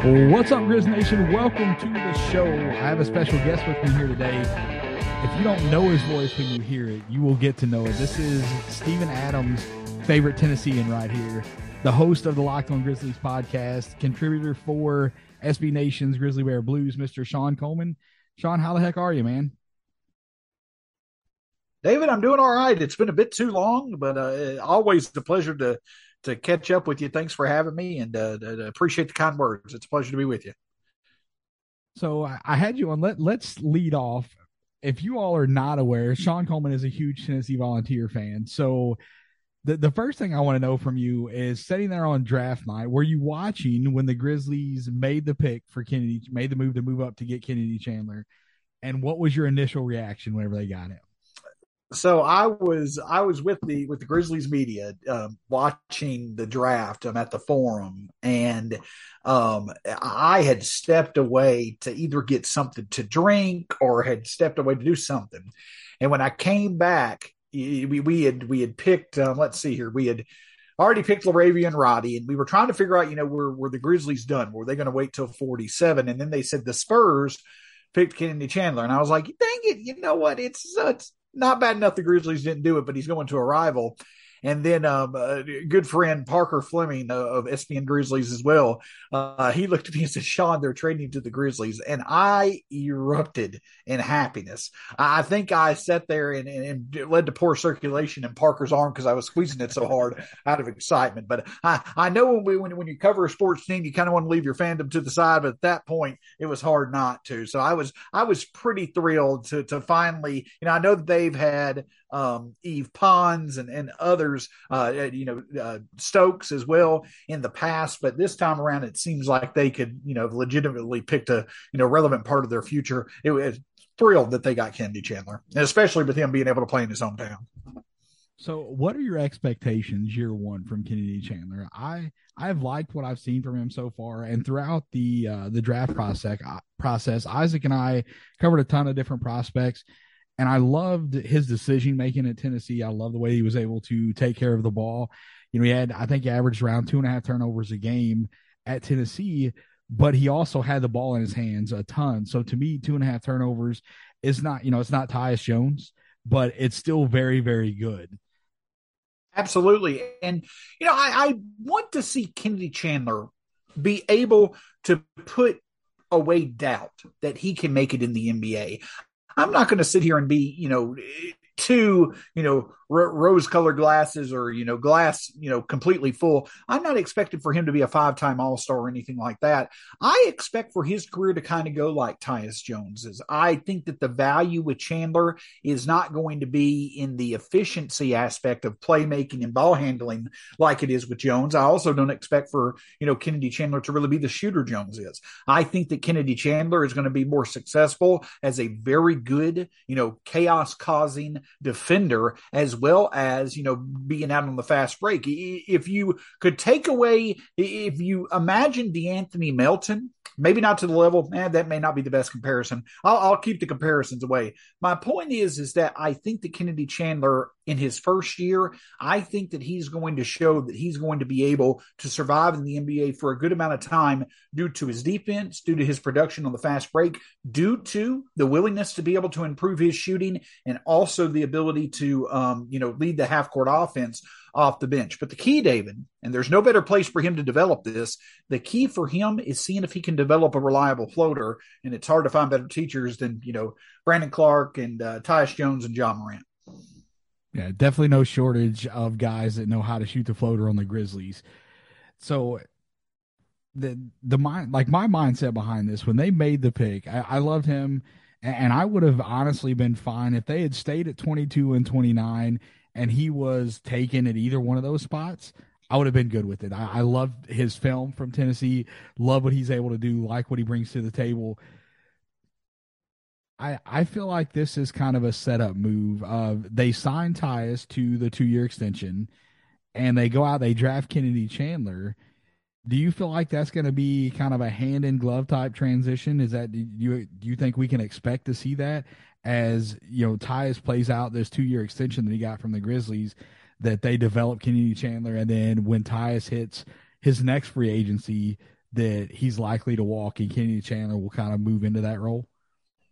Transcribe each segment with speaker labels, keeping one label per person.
Speaker 1: What's up, Grizz Nation? Welcome to the show. I have a special guest with me here today. If you don't know his voice when you hear it, you will get to know it. This is Steven Adams' favorite Tennessean right here, the host of the Locked On Grizzlies podcast, contributor for SB Nation's Grizzly Bear Blues, Mr. Shawn Coleman. Shawn, how the heck are you, man?
Speaker 2: David, I'm doing all right. It's been a bit too long, but uh, always a pleasure to to catch up with you. Thanks for having me, and uh, appreciate the kind words. It's a pleasure to be with you.
Speaker 1: So I had you on. Let Let's lead off. If you all are not aware, Shawn Coleman is a huge Tennessee Volunteer fan. So the the first thing I want to know from you is sitting there on draft night. Were you watching when the Grizzlies made the pick for Kennedy, made the move to move up to get Kennedy Chandler, and what was your initial reaction whenever they got it?
Speaker 2: So I was I was with the with the Grizzlies media um, watching the draft. I'm at the forum, and um, I had stepped away to either get something to drink or had stepped away to do something. And when I came back, we, we had we had picked. Um, let's see here, we had already picked LaRavia and Roddy, and we were trying to figure out, you know, were were the Grizzlies done? Were they going to wait till 47? And then they said the Spurs picked Kennedy Chandler, and I was like, dang it, you know what? It's, uh, it's not bad enough the Grizzlies didn't do it, but he's going to a rival. And then um, a good friend Parker Fleming of ESPN Grizzlies as well. Uh, he looked at me and said, "Shawn, they're trading to the Grizzlies," and I erupted in happiness. I think I sat there and, and, and led to poor circulation in Parker's arm because I was squeezing it so hard out of excitement. But I, I know when, we, when when you cover a sports team, you kind of want to leave your fandom to the side, but at that point, it was hard not to. So I was I was pretty thrilled to to finally, you know, I know that they've had um, Yves Pons and, and others, uh, you know, uh, Stokes as well in the past. But this time around, it seems like they could, you know, legitimately picked a, you know, relevant part of their future. It was thrilled that they got Kennedy Chandler, and especially with him being able to play in his hometown.
Speaker 1: So, what are your expectations year one from Kennedy Chandler? I I've liked what I've seen from him so far, and throughout the uh, the draft process, process, Isaac and I covered a ton of different prospects, and I loved his decision making at Tennessee. I love the way he was able to take care of the ball. You know, he had, I think, averaged around two and a half turnovers a game at Tennessee, but he also had the ball in his hands a ton. So to me, two and a half turnovers is not, you know, it's not Tyus Jones, but it's still very, very good.
Speaker 2: Absolutely. And, you know, I, I want to see Kennedy Chandler be able to put away doubt that he can make it in the NBA. I'm not going to sit here and be, you know, too, you know, r- rose colored glasses or, you know, glass, you know, completely full. I'm not expecting for him to be a five time All Star or anything like that. I expect for his career to kind of go like Tyus Jones's. I think that the value with Chandler is not going to be in the efficiency aspect of playmaking and ball handling like it is with Jones. I also don't expect for, you know, Kennedy Chandler to really be the shooter Jones is. I think that Kennedy Chandler is going to be more successful as a very good, you know, chaos causing defender as well as, you know, being out on the fast break. If you could take away, if you imagine De'Anthony Melton, maybe not to the level, eh, that may not be the best comparison. I'll, I'll keep the comparisons away. My point is, is that I think that Kennedy Chandler in his first year, I think that he's going to show that he's going to be able to survive in the NBA for a good amount of time due to his defense, due to his production on the fast break, due to the willingness to be able to improve his shooting, and also the ability to, um, you know, lead the half court offense off the bench. But the key, David, and there's no better place for him to develop this. The key for him is seeing if he can develop a reliable floater, and it's hard to find better teachers than you know Brandon Clarke and uh, Tyus Jones and John Morant.
Speaker 1: Yeah, definitely no shortage of guys that know how to shoot the floater on the Grizzlies. So the the mind like my mindset behind this when they made the pick, I, I loved him and I would have honestly been fine if they had stayed at 22 and 29 and he was taken at either one of those spots. I would have been good with it. I, I love his film from Tennessee, love what he's able to do, like what he brings to the table. I, I feel like this is kind of a setup move. Of they sign Tyus to the two year extension, and they go out they draft Kennedy Chandler. Do you feel like that's going to be kind of a hand in glove type transition? Is that do you do you think we can expect to see that as you know Tyus plays out this two year extension that he got from the Grizzlies, that they develop Kennedy Chandler, and then when Tyus hits his next free agency, that he's likely to walk and Kennedy Chandler will kind of move into that role?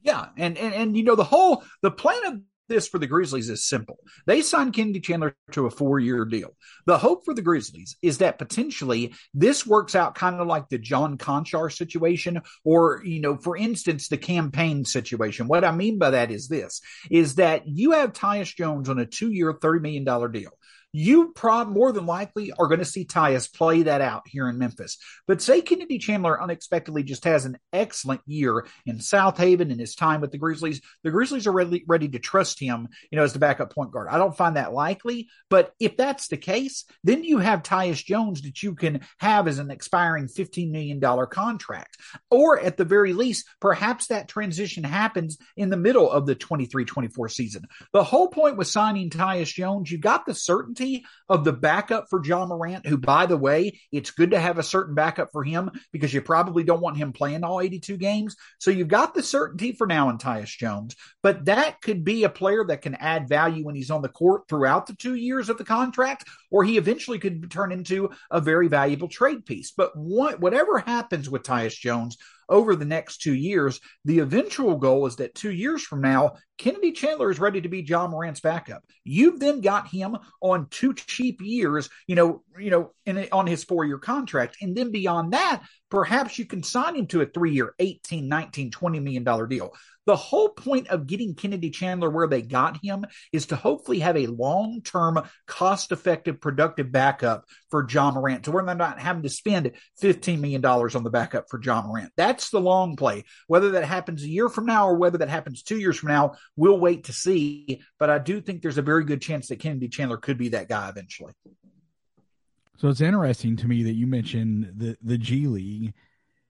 Speaker 2: Yeah, and and and you know the whole the plan of this for the Grizzlies is simple. They signed Kennedy Chandler to a four year deal. The hope for the Grizzlies is that potentially this works out kind of like the John Konchar situation, or, you know, for instance, the campaign situation. What I mean by that is this is that you have Tyus Jones on a two year, $30 million deal you prob more than likely are going to see Tyus play that out here in Memphis. But say Kennedy Chandler unexpectedly just has an excellent year in Southaven in his time with the Grizzlies. The Grizzlies are ready, ready to trust him, you know, as the backup point guard. I don't find that likely, but if that's the case, then you have Tyus Jones that you can have as an expiring $15 million contract. Or at the very least, perhaps that transition happens in the middle of the 23 24 season. The whole point with signing Tyus Jones, you got the certainty of the backup for John Morant, who, by the way, it's good to have a certain backup for him because you probably don't want him playing all 82 games. So you've got the certainty for now in Tyus Jones, but that could be a player that can add value when he's on the court throughout the two years of the contract, or he eventually could turn into a very valuable trade piece. But what, whatever happens with Tyus Jones, over the next two years. The eventual goal is that two years from now, Kennedy Chandler is ready to be John Morant's backup. You've then got him on two cheap years, you know, you know, in, on his four year contract. And then beyond that, perhaps you can sign him to a three year, 18, 19, 20 million dollar deal. The whole point of getting Kennedy Chandler where they got him is to hopefully have a long term, cost effective, productive backup for John Morant to where they're not having to spend $15 million on the backup for John Morant. That's the long play. Whether that happens a year from now or whether that happens two years from now, we'll wait to see. But I do think there's a very good chance that Kennedy Chandler could be that guy eventually.
Speaker 1: So it's interesting to me that you mentioned the, the G League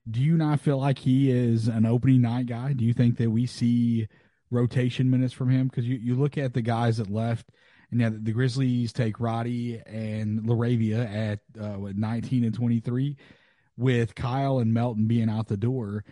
Speaker 1: do you not feel like he is an opening night guy? Do you think that we see rotation minutes from him? Because you, you look at the guys that left, and yeah, the Grizzlies take Roddy and LaRavia at uh, what, 19 and 23, with Kyle and Melton being out the door.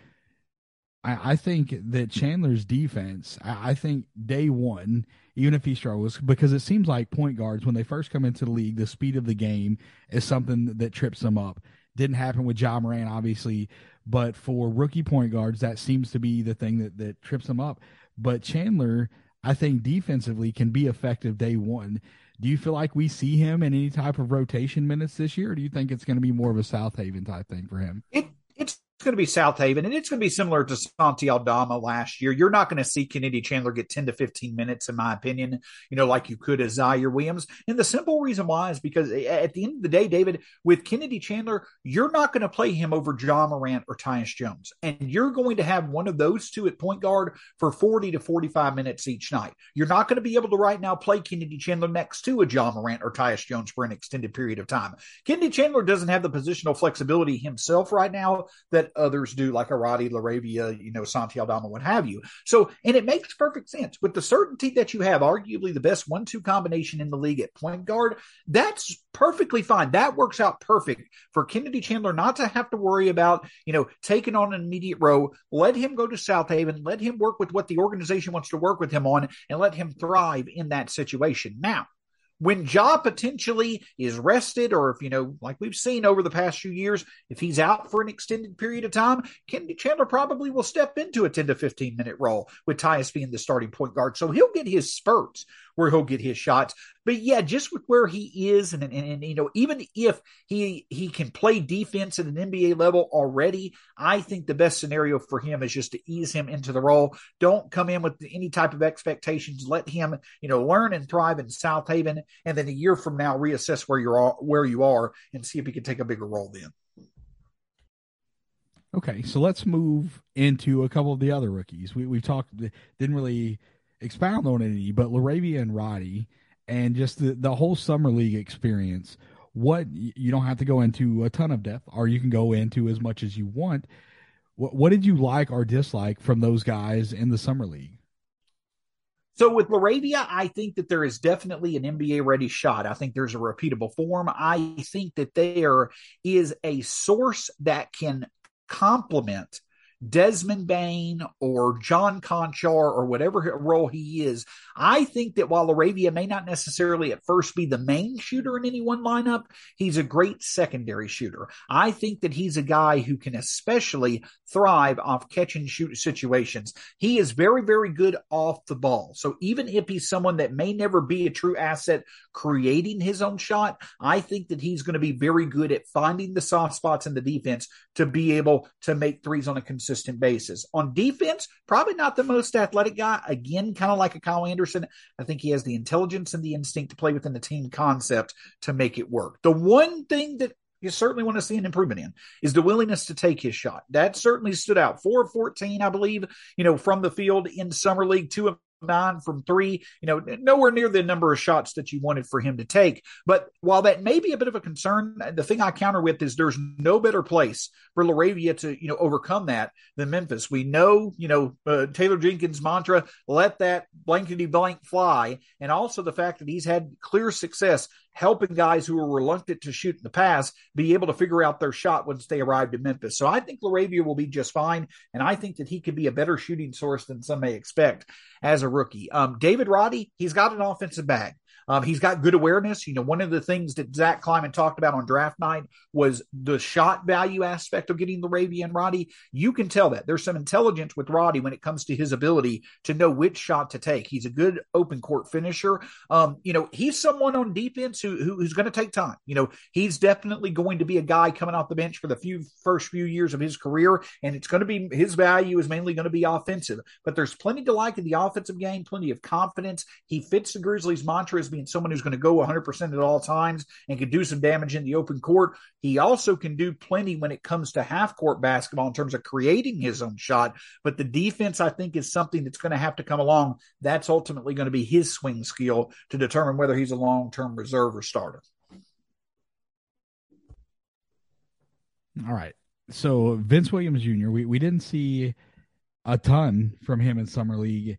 Speaker 1: I, I think that Chandler's defense, I, I think day one, even if he struggles, because it seems like point guards, when they first come into the league, the speed of the game is something that trips them up. Didn't happen with Ja Morant, obviously, but for rookie point guards, that seems to be the thing that, that trips them up. But Chandler, I think defensively can be effective day one. Do you feel like we see him in any type of rotation minutes this year, or do you think it's going to be more of a Southaven type thing for him?
Speaker 2: It it's going to be Southaven, and it's going to be similar to Santi Aldama last year. You're not going to see Kennedy Chandler get 10 to 15 minutes, in my opinion, you know, like you could as Ziaire Williams. And the simple reason why is because eh, at the end of the day, David, with Kennedy Chandler, you're not going to play him over John Morant or Tyus Jones. And you're going to have one of those two at point guard for 40 to 45 minutes each night. You're not going to be able to right now play Kennedy Chandler next to a John Morant or Tyus Jones for an extended period of time. Kennedy Chandler doesn't have the positional flexibility himself right now that others do, like a Roddy LaRavia, you know, Santi Aldama, what have you. So, and it makes perfect sense with the certainty that you have, arguably the best one-two combination in the league at point guard. That's perfectly fine. That works out perfect for Kennedy Chandler not to have to worry about, you know, taking on an immediate row. Let him go to Southaven. Let him work with what the organization wants to work with him on, and let him thrive in that situation. Now when Ja potentially is rested, or if, you know, like we've seen over the past few years, if he's out for an extended period of time, Kennedy Chandler probably will step into a 10 to 15 minute role with Tyus being the starting point guard. So he'll get his spurts where he'll get his shots. But yeah, just with where he is, and, and, and you know, even if he he can play defense at an NBA level already, I think the best scenario for him is just to ease him into the role. Don't come in with any type of expectations. Let him, you know, learn and thrive in Southaven, and then a year from now reassess where you're where you are and see if he can take a bigger role then.
Speaker 1: Okay, so let's move into a couple of the other rookies. We we talked didn't really expound on any, but LaRavia and Roddy and just the, the whole summer league experience. What you don't have to go into a ton of depth, or you can go into as much as you want. What, what did you like or dislike from those guys in the summer league?
Speaker 2: So with Laravia, I think that there is definitely an NBA ready shot. I think there's a repeatable form. I think that there is a source that can complement Desmond Bane or John Konchar or whatever role he is, I think that while LaRavia may not necessarily at first be the main shooter in any one lineup, he's a great secondary shooter. I think that he's a guy who can especially thrive off catch and shoot situations. He is very, very good off the ball. So even if he's someone that may never be a true asset creating his own shot, I think that he's going to be very good at finding the soft spots in the defense to be able to make threes on a consistent basis. On defense, probably not the most athletic guy. Again, kind of like a Kyle Anderson. I think he has the intelligence and the instinct to play within the team concept to make it work. The one thing that you certainly want to see an improvement in is the willingness to take his shot. That certainly stood out. Four of 14, I believe, you know, from the field in summer league, two of nine from three, you know, nowhere near the number of shots that you wanted for him to take. But while that may be a bit of a concern, the thing I counter with is there's no better place for LaRavia to, you know, overcome that than Memphis. We know, you know, uh, Taylor Jenkins' mantra, let that blankety blank fly. And also the fact that he's had clear success helping guys who were reluctant to shoot in the past be able to figure out their shot once they arrived in Memphis. So I think LaRavia will be just fine. And I think that he could be a better shooting source than some may expect as a rookie. Um, David Roddy, he's got an offensive bag. Um, he's got good awareness. You know, one of the things that Zach Kleiman talked about on draft night was the shot value aspect of getting LaRavia and Roddy. You can tell that there's some intelligence with Roddy when it comes to his ability to know which shot to take. He's a good open court finisher. Um, you know, he's someone on defense who, who who's going to take time. You know, he's definitely going to be a guy coming off the bench for the few first few years of his career, and it's going to be his value is mainly going to be offensive. But there's plenty to like in the offensive game, plenty of confidence. He fits the Grizzlies' mantra as being someone who's going to go 100% at all times and can do some damage in the open court. He also can do plenty when it comes to half court basketball in terms of creating his own shot. But the defense, I think, is something that's going to have to come along. That's ultimately going to be his swing skill to determine whether he's a long term reserve or starter.
Speaker 1: All right. So Vince Williams Jr., we, we didn't see a ton from him in summer league.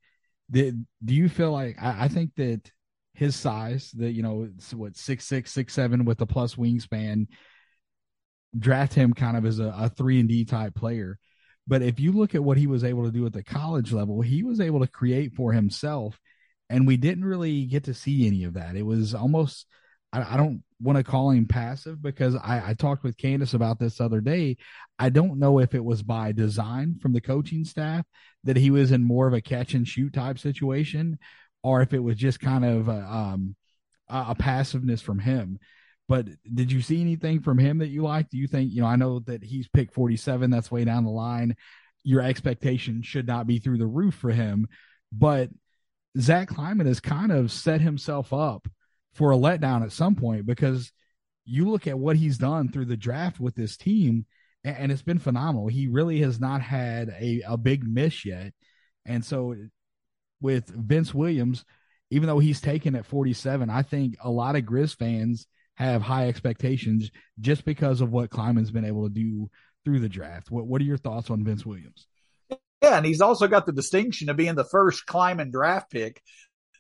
Speaker 1: Did, do you feel like I, I think that his size, that you know, what six six six seven with a plus wingspan, draft him kind of as a, a three and D type player. But if you look at what he was able to do at the college level, he was able to create for himself, and we didn't really get to see any of that. It was almost I, I don't want to call him passive because I, I talked with Candace about this other day. I don't know if it was by design from the coaching staff that he was in more of a catch and shoot type situation, or if it was just kind of a, um, a passiveness from him. But did you see anything from him that you liked? Do you think, you know, I know that he's picked 47, that's way down the line. Your expectation should not be through the roof for him. But Zach Kleiman has kind of set himself up for a letdown at some point because you look at what he's done through the draft with this team, and, it's been phenomenal. He really has not had a, a big miss yet. And so with Vince Williams, even though he's taken at 47, I think a lot of Grizz fans have high expectations just because of what Kleiman's been able to do through the draft. What What are your thoughts on Vince Williams?
Speaker 2: Yeah, and he's also got the distinction of being the first Kleiman draft pick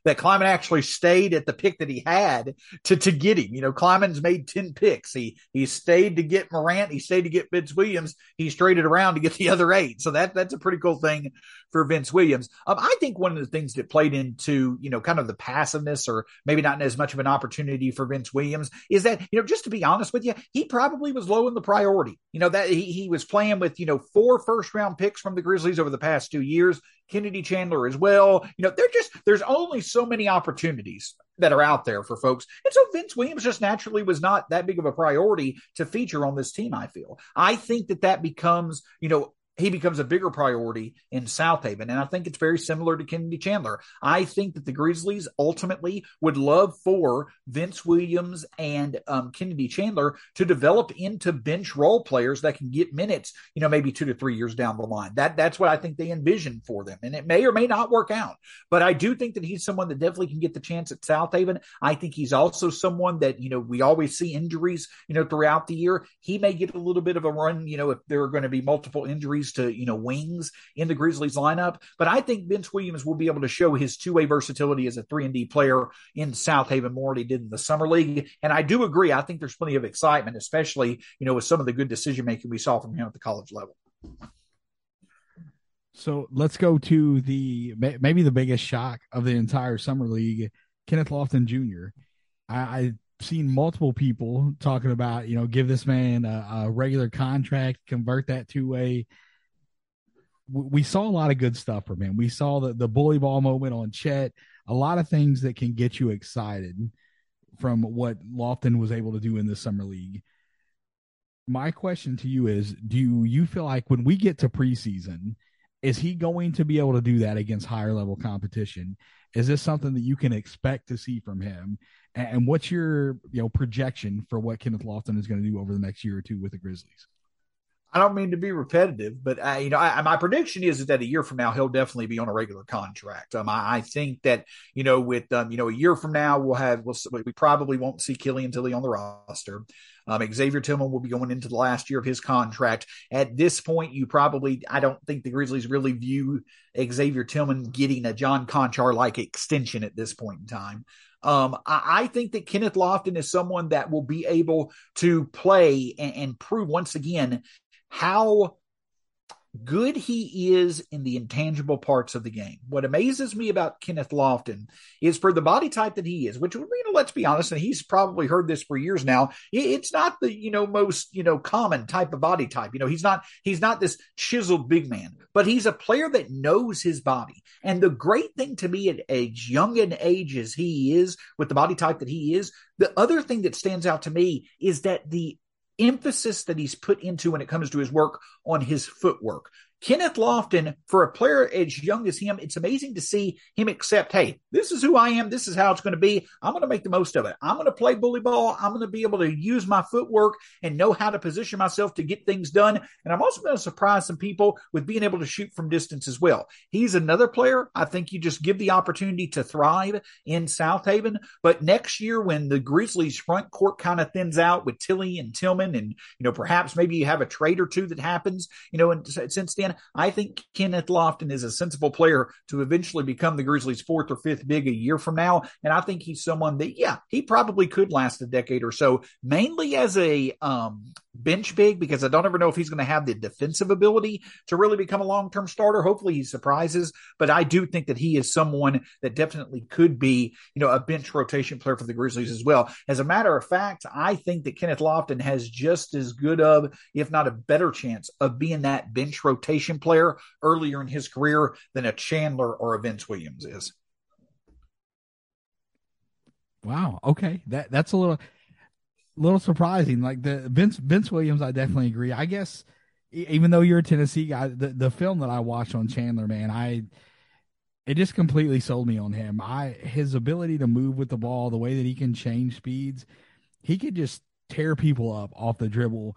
Speaker 2: that Kleiman actually stayed at the pick that he had to, to get him. You know, Kleiman's made 10 picks. He, he stayed to get Morant. He stayed to get Vince Williams. He's traded around to get the other eight. So that, that's a pretty cool thing for Vince Williams. Um, I think one of the things that played into, you know, kind of the passiveness or maybe not as much of an opportunity for Vince Williams is that, you know, just to be honest with you, he probably was low in the priority. You know, that he, he was playing with, you know, four first round picks from the Grizzlies over the past two years. Kennedy Chandler as well. You know, they're just, there's only so many opportunities that are out there for folks. And so Vince Williams just naturally was not that big of a priority to feature on this team, I feel. I think that that becomes, you know, he becomes a bigger priority in Southaven. And I think it's very similar to Kennedy Chandler. I think that the Grizzlies ultimately would love for Vince Williams and um, Kennedy Chandler to develop into bench role players that can get minutes, you know, maybe two to three years down the line. That That's what I think they envision for them. And it may or may not work out. But I do think that he's someone that definitely can get the chance at Southaven. I think he's also someone that, you know, we always see injuries, you know, throughout the year. He may get a little bit of a run, you know, if there are going to be multiple injuries to, you know, wings in the Grizzlies lineup. But I think Vince Williams will be able to show his two way versatility as a three and D player in Southaven more than he did in the summer league. And I do agree. I think there's plenty of excitement, especially, you know, with some of the good decision making we saw from him at the college level.
Speaker 1: So let's go to the maybe the biggest shock of the entire summer league, Kenneth Lofton Jr. I, I've seen multiple people talking about, you know, give this man a, a regular contract, convert that to a. We saw a lot of good stuff from him. We saw the, the bully ball moment on Chet, a lot of things that can get you excited from what Lofton was able to do in the summer league. My question to you is do you feel like when we get to preseason, is he going to be able to do that against higher level competition? Is this something that you can expect to see from him? And what's your you know projection for what Kenneth Lofton is going to do over the next year or two with the Grizzlies?
Speaker 2: I don't mean to be repetitive, but I, you know, I, my prediction is that a year from now he'll definitely be on a regular contract. Um, I, I think that you know, with um, you know, a year from now we'll have we'll we probably won't see Killian Tillie on the roster. Um, Xavier Tillman will be going into the last year of his contract. At this point, you probably, I don't think the Grizzlies really view Xavier Tillman getting a John Konchar like extension at this point in time. Um, I, I, think that Kenneth Lofton is someone that will be able to play and, and prove once again how good he is in the intangible parts of the game. What amazes me about Kenneth Lofton is for the body type that he is, which you know, let's be honest, and he's probably heard this for years now. It's not the you know most you know common type of body type. You know, he's not he's not this chiseled big man, but he's a player that knows his body. And the great thing to me at age young and age as he is with the body type that he is, the other thing that stands out to me is that the emphasis that he's put into when it comes to his work on his footwork. Kenneth Lofton, for a player as young as him, it's amazing to see him accept, hey, this is who I am. This is how it's going to be. I'm going to make the most of it. I'm going to play bully ball. I'm going to be able to use my footwork and know how to position myself to get things done. And I'm also going to surprise some people with being able to shoot from distance as well. He's another player. I think you just give the opportunity to thrive in Southaven. But next year, when the Grizzlies front court kind of thins out with Tillie and Tillman, and, you know, perhaps maybe you have a trade or two that happens, you know, and since then, I think Kenneth Lofton is a sensible player to eventually become the Grizzlies' fourth or fifth big a year from now. And I think he's someone that, yeah, he probably could last a decade or so, mainly as a um, bench big, because I don't ever know if he's going to have the defensive ability to really become a long term starter. Hopefully he surprises, but I do think that he is someone that definitely could be, you know, a bench rotation player for the Grizzlies as well. As a matter of fact, I think that Kenneth Lofton has just as good of, if not a better chance of being that bench rotation player earlier in his career than a Chandler or a Vince Williams is.
Speaker 1: Wow. Okay. That that's a little little surprising. Like the Vince Vince Williams, I definitely agree. I guess even though you're a Tennessee guy, the, the film that I watched on Chandler, man, I it just completely sold me on him. I his ability to move with the ball, the way that he can change speeds, he could just tear people up off the dribble.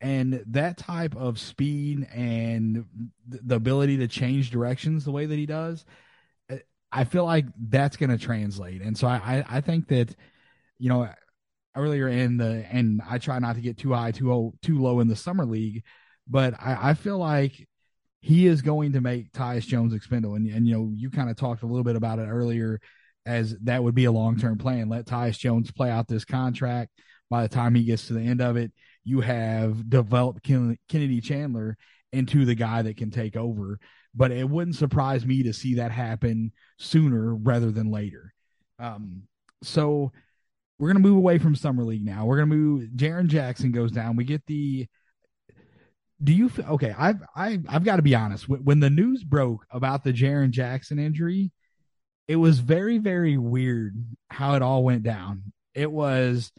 Speaker 1: And that type of speed and the ability to change directions the way that he does, I feel like that's going to translate. And so I, I think that, you know, earlier in the, and I try not to get too high, too low, too low in the summer league, but I, I feel like he is going to make Tyus Jones expendable. And, and you know, you kind of talked a little bit about it earlier as that would be a long term plan. Let Tyus Jones play out this contract. By the time he gets to the end of it, you have developed Kennedy Chandler into the guy that can take over but it wouldn't surprise me to see that happen sooner rather than later. Um, so we're gonna move away from summer league now. We're gonna move. Jaren Jackson goes down. We get the. Do you feel okay? I've I, I've got to be honest. When the news broke about the Jaren Jackson injury, it was very very weird how it all went down. It was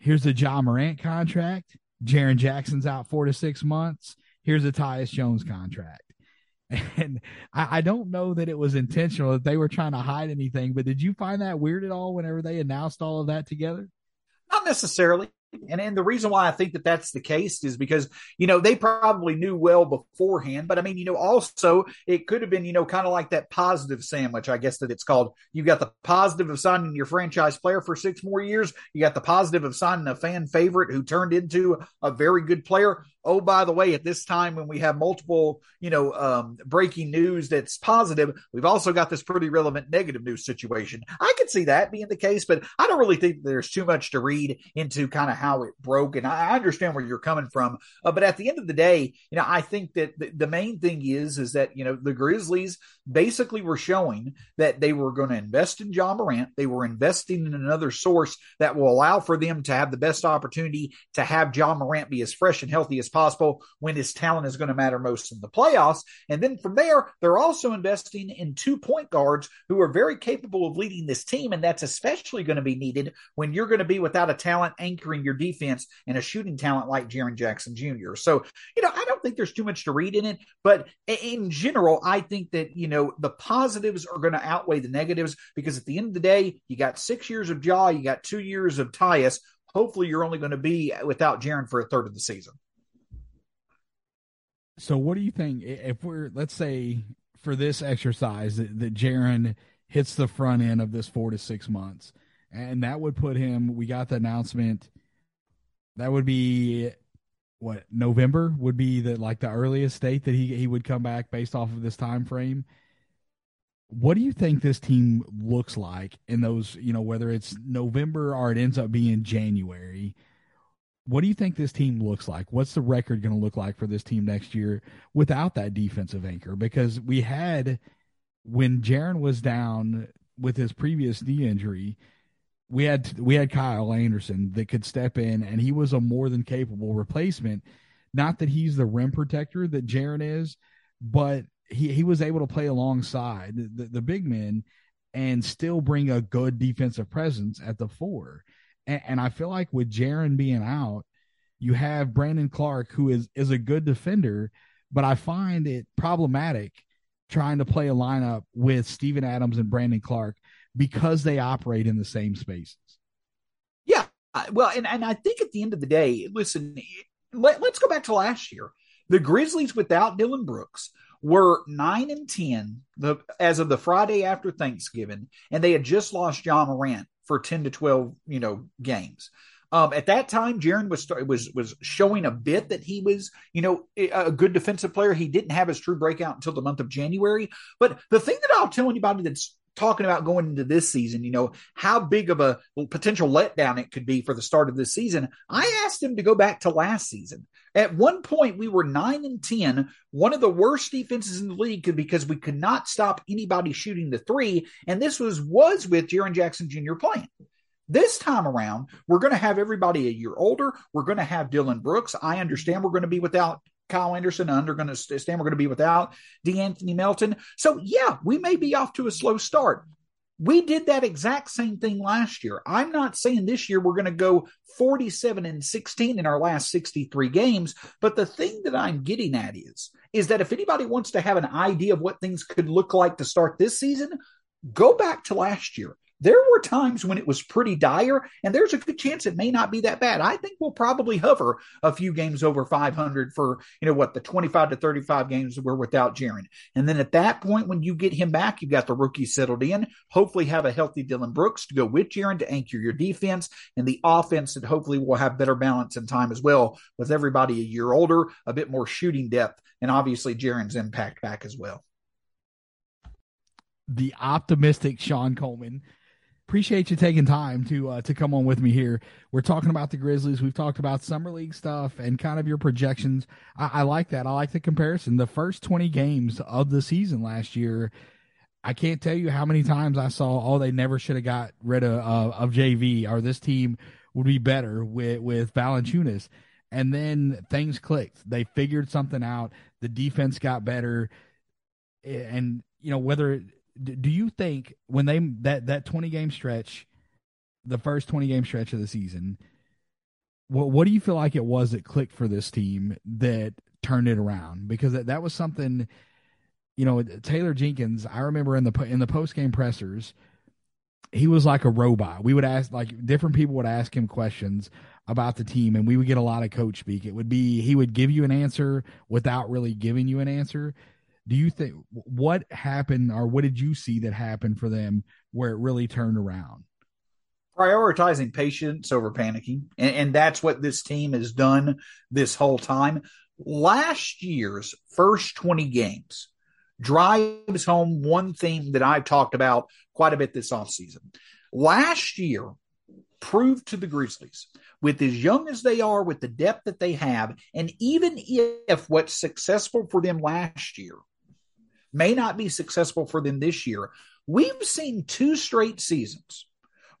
Speaker 1: here's the John Morant contract. Jaren Jackson's out four to six months. Here's a Tyus Jones contract. And I, I, don't know that it was intentional that they were trying to hide anything, but did you find that weird at all whenever they announced all of that together?
Speaker 2: Not necessarily. And and the reason why I think that that's the case is because you know they probably knew well beforehand, but I mean you know also it could have been you know kind of like that positive sandwich, I guess that it's called. You got the positive of signing your franchise player for six more years. You got the positive of signing a fan favorite who turned into a very good player. Oh, by the way, at this time when we have multiple, you know, um, breaking news that's positive, we've also got this pretty relevant negative news situation. I could see that being the case, but I don't really think there's too much to read into kind of how it broke. And I understand where you're coming from. Uh, but at the end of the day, you know, I think that the, the main thing is, is that, you know, the Grizzlies basically were showing that they were going to invest in john Morant. They were investing in another source that will allow for them to have the best opportunity to have john Morant be as fresh and healthy as possible when his talent is going to matter most in the playoffs. And then from there, they're also investing in two point guards who are very capable of leading this team. And that's especially going to be needed when you're going to be without a talent anchoring your defense and a shooting talent like Jaren Jackson Jr. So, you know, I don't think there's too much to read in it, but in general, I think that, you know, the positives are going to outweigh the negatives because at the end of the day, you got six years of Jaw, you got two years of Tyus. Hopefully, you're only going to be without Jaren for a third of the season.
Speaker 1: So, what do you think if we're, let's say, for this exercise that, that Jaren hits the front end of this four to six months, and that would put him, we got the announcement, that would be what November would be the like the earliest date that he he would come back based off of this time frame. What do you think this team looks like in those, you know, whether it's November or it ends up being January? What do you think this team looks like? What's the record going to look like for this team next year without that defensive anchor? Because we had when Jaren was down with his previous knee injury, we had we had Kyle Anderson that could step in, and he was a more than capable replacement. Not that he's the rim protector that Jaren is, but he he was able to play alongside the, the big men and still bring a good defensive presence at the four. And, and I feel like with Jaren being out, you have Brandon Clarke, who is is a good defender, but I find it problematic trying to play a lineup with Steven Adams and Brandon Clarke because they operate in the same spaces.
Speaker 2: Yeah. Well, and, and I think at the end of the day, listen, let, let's go back to last year. The Grizzlies without Dillon Brooks were nine and ten the as of the Friday after Thanksgiving, and they had just lost John Morant for 10 to 12, you know, games. Um, at that time, Jaren was was was showing a bit that he was, you know, a good defensive player. He didn't have his true breakout until the month of January. But the thing that I'll tell anybody that's talking about going into this season, you know, how big of a potential letdown it could be for the start of this season. I asked him to go back to last season. At one point, we were nine and 10, one of the worst defenses in the league because we could not stop anybody shooting the three. And this was, was with Jaren Jackson Jr. playing. This time around, we're going to have everybody a year older. We're going to have Dillon Brooks. I understand we're going to be without Kyle Anderson under going to stand. We're going to be without De'Anthony Melton. So yeah, we may be off to a slow start. We did that exact same thing last year. I'm not saying this year we're going to go 47 and 16 in our last 63 games, but the thing that I'm getting at is is that if anybody wants to have an idea of what things could look like to start this season, go back to last year there were times when it was pretty dire, and there's a good chance it may not be that bad. I think we'll probably hover a few games over 500 for, you know, what the 25 to 35 games we're without Jaren. And then at that point, when you get him back, you've got the rookie settled in, hopefully have a healthy Dillon Brooks to go with Jaren to anchor your defense and the offense that hopefully will have better balance and time as well with everybody a year older, a bit more shooting depth, and obviously Jaren's impact back as well.
Speaker 1: The optimistic Shawn Coleman appreciate you taking time to uh, to come on with me here. We're talking about the Grizzlies. We've talked about summer league stuff and kind of your projections. I, I like that. I like the comparison. The first twenty games of the season last year, I can't tell you how many times I saw, oh, they never should have got rid of of JV, or this team would be better with with Valanciunas. And then things clicked. They figured something out. The defense got better, and you know whether do you think when they that that 20 game stretch the first 20 game stretch of the season what what do you feel like it was that clicked for this team that turned it around? Because that, that was something you know Taylor Jenkins I remember in the in the post game pressers he was like a robot. We would ask like different people would ask him questions about the team and we would get a lot of coach speak. It would be he would give you an answer without really giving you an answer do you think what happened or what did you see that happened for them where it really turned around?
Speaker 2: prioritizing patience over panicking. And, and that's what this team has done this whole time. Last year's first 20 games drives home one theme that I've talked about quite a bit this offseason. Last year proved to the Grizzlies, with as young as they are, with the depth that they have, and even if what's successful for them last year may not be successful for them this year, we've seen two straight seasons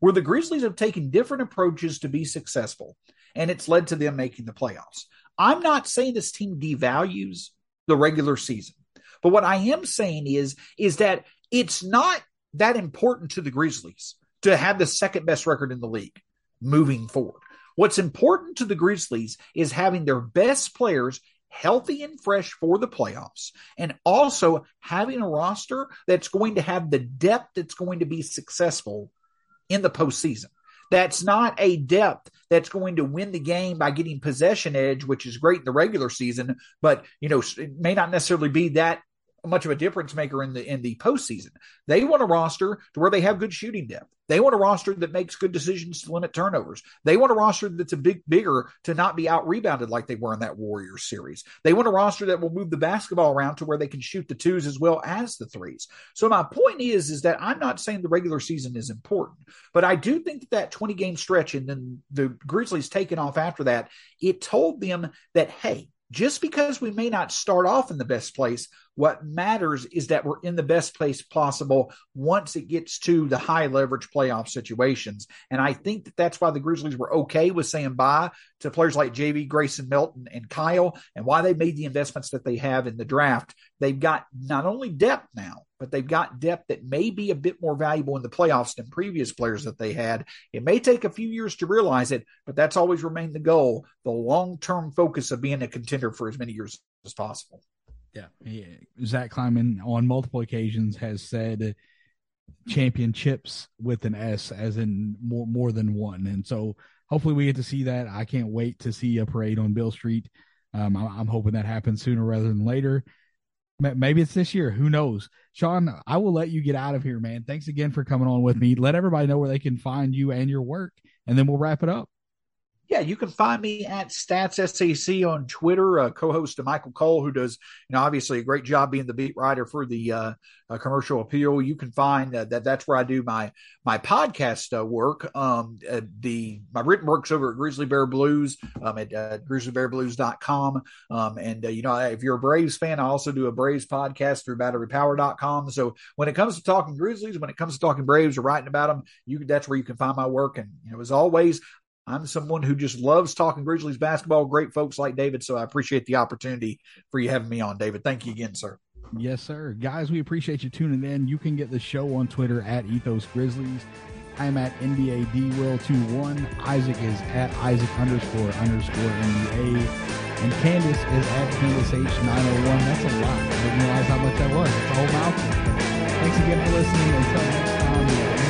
Speaker 2: where the Grizzlies have taken different approaches to be successful, and it's led to them making the playoffs. I'm not saying this team devalues the regular season, but what I am saying is is that it's not that important to the Grizzlies to have the second best record in the league moving forward. What's important to the Grizzlies is having their best players healthy and fresh for the playoffs, and also having a roster that's going to have the depth that's going to be successful in the postseason. That's not a depth that's going to win the game by getting possession edge, which is great in the regular season, but you know it may not necessarily be that much of a difference maker in the in the postseason. They want a roster to where they have good shooting depth. They want a roster that makes good decisions to limit turnovers. They want a roster that's a big bigger to not be out rebounded like they were in that Warriors series. They want a roster that will move the basketball around to where they can shoot the twos as well as the threes. So my point is is that I'm not saying the regular season is important, but I do think that that 20 game stretch and then the Grizzlies taking off after that, it told them that hey, just because we may not start off in the best place, what matters is that we're in the best place possible once it gets to the high leverage playoff situations. And I think that that's why the Grizzlies were okay with saying bye to players like JV, Grayson Melton, and Kyle, and why they made the investments that they have in the draft. They've got not only depth now, but they've got depth that may be a bit more valuable in the playoffs than previous players that they had. It may take a few years to realize it, but that's always remained the goal the long term focus of being a contender for as many years as possible.
Speaker 1: Yeah. yeah. Zach Kleiman on multiple occasions has said championships with an S as in more more than one. And so hopefully we get to see that. I can't wait to see a parade on Beale Street. Um, I'm hoping that happens sooner rather than later. Maybe it's this year. Who knows? Shawn, I will let you get out of here, man. Thanks again for coming on with me. Let everybody know where they can find you and your work, and then we'll wrap it up
Speaker 2: yeah, you can find me at Stats SAC on Twitter, uh, co-host to Michael Cole, who does, you know, obviously a great job being the beat writer for the uh, uh, commercial appeal. You can find uh, that that's where I do my my podcast uh, work. Um, the my written works over at Grizzly Bear Blues um, at uh, grizzlybearblues.com. Um, and you know, if you're a Braves fan, I also do a Braves podcast through BatteryPower.com. So when it comes to talking Grizzlies, when it comes to talking Braves or writing about them, you that's where you can find my work. And you know, as always, I'm someone who just loves talking Grizzlies basketball. Great folks like David. So I appreciate the opportunity for you having me on, David. Thank you again, sir.
Speaker 1: Yes, sir. Guys, we appreciate you tuning in. You can get the show on Twitter at Ethos Grizzlies. I'm at NBA D Will 21. Isaac is at Isaac underscore underscore NBA. And Candace is at Candace H901. That's a lot. I didn't realize how much that was. It's a whole mouthful. Thanks again for listening. Until next time,